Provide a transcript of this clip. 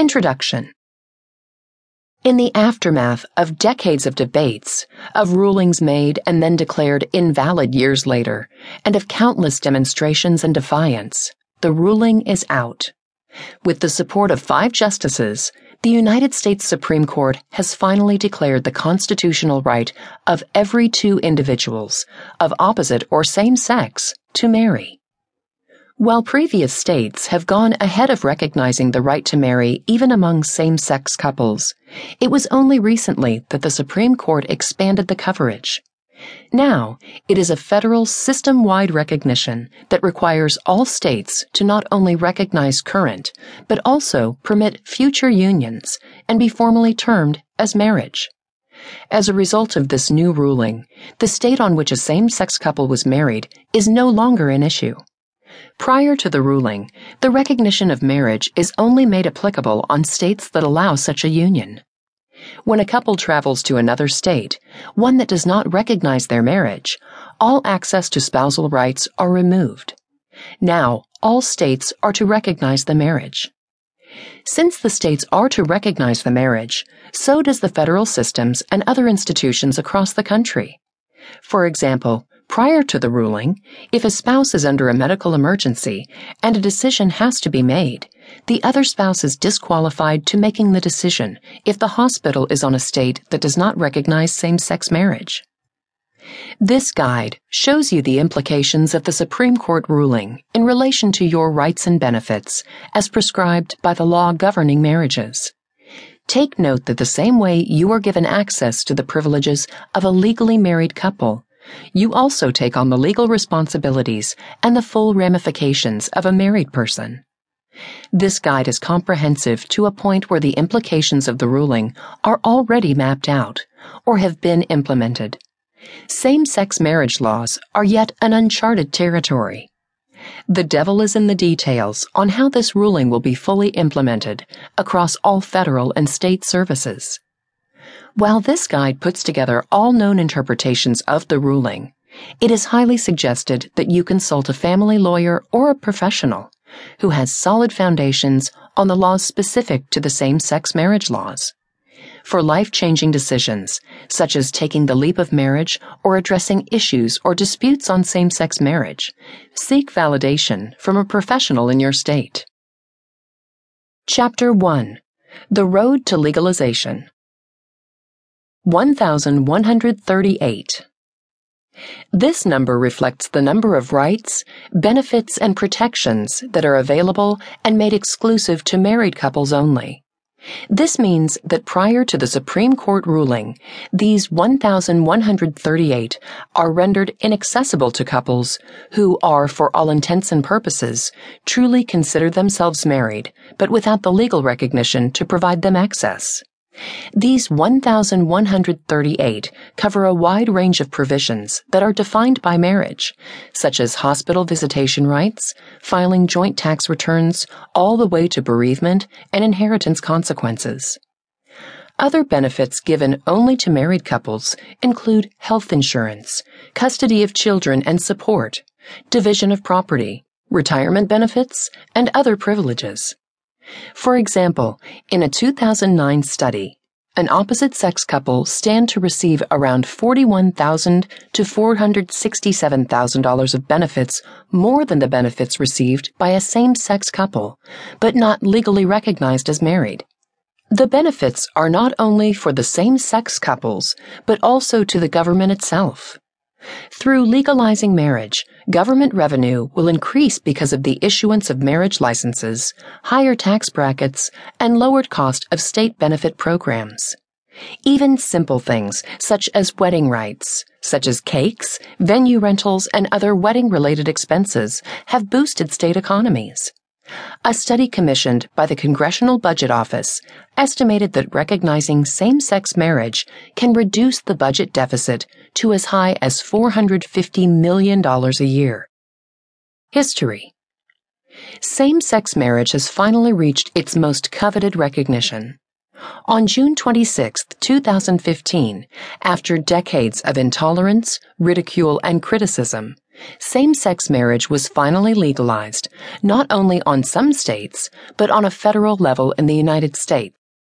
Introduction In the aftermath of decades of debates, of rulings made and then declared invalid years later, and of countless demonstrations and defiance, the ruling is out. With the support of five justices, the United States Supreme Court has finally declared the constitutional right of every two individuals, of opposite or same sex, to marry. While previous states have gone ahead of recognizing the right to marry even among same sex couples, it was only recently that the Supreme Court expanded the coverage. Now, it is a federal system wide recognition that requires all states to not only recognize current, but also permit future unions and be formally termed as marriage. As a result of this new ruling, the state on which a same sex couple was married is no longer an issue. Prior to the ruling, the recognition of marriage is only made applicable on states that allow such a union. When a couple travels to another state, one that does not recognize their marriage, all access to spousal rights are removed. Now, all states are to recognize the marriage. Since the states are to recognize the marriage, so does the federal systems and other institutions across the country. For example, Prior to the ruling, if a spouse is under a medical emergency and a decision has to be made, the other spouse is disqualified to making the decision if the hospital is on a state that does not recognize same sex marriage. This guide shows you the implications of the Supreme Court ruling in relation to your rights and benefits as prescribed by the law governing marriages. Take note that the same way you are given access to the privileges of a legally married couple, you also take on the legal responsibilities and the full ramifications of a married person. This guide is comprehensive to a point where the implications of the ruling are already mapped out or have been implemented. Same sex marriage laws are yet an uncharted territory. The devil is in the details on how this ruling will be fully implemented across all federal and state services. While this guide puts together all known interpretations of the ruling, it is highly suggested that you consult a family lawyer or a professional who has solid foundations on the laws specific to the same sex marriage laws. For life changing decisions, such as taking the leap of marriage or addressing issues or disputes on same sex marriage, seek validation from a professional in your state. Chapter 1 The Road to Legalization 1138. This number reflects the number of rights, benefits, and protections that are available and made exclusive to married couples only. This means that prior to the Supreme Court ruling, these 1,138 are rendered inaccessible to couples who are, for all intents and purposes, truly consider themselves married, but without the legal recognition to provide them access. These 1,138 cover a wide range of provisions that are defined by marriage, such as hospital visitation rights, filing joint tax returns, all the way to bereavement and inheritance consequences. Other benefits given only to married couples include health insurance, custody of children and support, division of property, retirement benefits, and other privileges. For example, in a 2009 study, an opposite sex couple stand to receive around 41,000 to $467,000 of benefits more than the benefits received by a same sex couple, but not legally recognized as married. The benefits are not only for the same sex couples, but also to the government itself. Through legalizing marriage, government revenue will increase because of the issuance of marriage licenses, higher tax brackets, and lowered cost of state benefit programs. Even simple things, such as wedding rights, such as cakes, venue rentals, and other wedding related expenses, have boosted state economies. A study commissioned by the Congressional Budget Office estimated that recognizing same sex marriage can reduce the budget deficit to as high as $450 million a year. History Same sex marriage has finally reached its most coveted recognition. On June 26, 2015, after decades of intolerance, ridicule, and criticism, same sex marriage was finally legalized, not only on some states, but on a federal level in the United States.